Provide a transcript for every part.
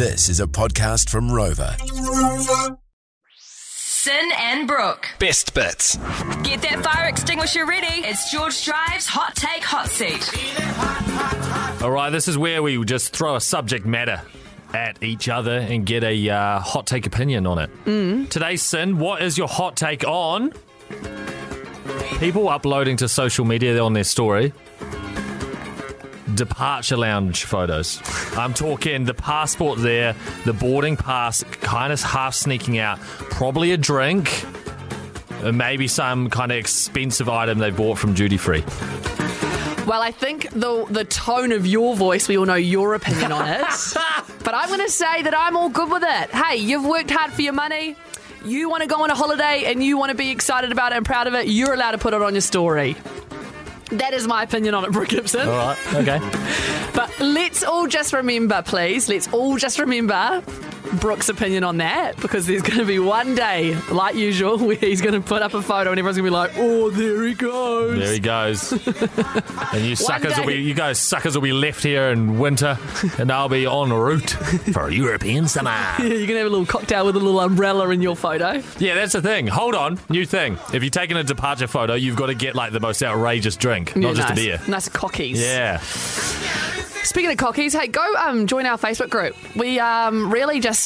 This is a podcast from Rova. Sin and Brooke. Best bits. Get that fire extinguisher ready. It's George Drive's Hot Take Hot Seat. All right, this is where we just throw a subject matter at each other and get a uh, hot take opinion on it. Mm. Today's sin, what is your hot take on people uploading to social media on their story? Departure lounge photos. I'm talking the passport there, the boarding pass, kind of half sneaking out, probably a drink, and maybe some kind of expensive item they bought from duty free. Well, I think the the tone of your voice, we all know your opinion on it. but I'm going to say that I'm all good with it. Hey, you've worked hard for your money. You want to go on a holiday and you want to be excited about it and proud of it. You're allowed to put it on your story. That is my opinion on it, Brooke Gibson. All right, okay. But let's all just remember, please, let's all just remember Brooke's opinion on that because there's going to be one day, like usual, where he's going to put up a photo and everyone's going to be like, oh, there he goes. There he goes. and you suckers will be, you guys suckers will be left here in winter, and I'll be en route for a European summer. yeah, You're going to have a little cocktail with a little umbrella in your photo. Yeah, that's the thing. Hold on, new thing. If you're taking a departure photo, you've got to get like the most outrageous drink, not Yeah, just nice. a beer. Nice cockies. Yeah. Speaking of cockies, hey, go um, join our Facebook group. We um, really just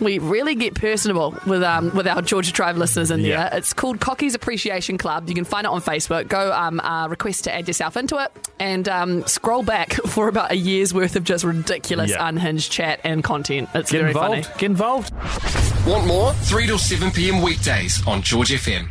we really get personable with um, with our George Drive listeners in there. Yeah. It's called Cocky's Appreciation Club. You can find it on Facebook. Go um, uh, request to add yourself into it and um, scroll back for about a year's worth of just ridiculous, Yeah. unhinged chat and content. It's Get very involved. funny. Get involved. Want more? 3 till 7 p.m. weekdays on George FM.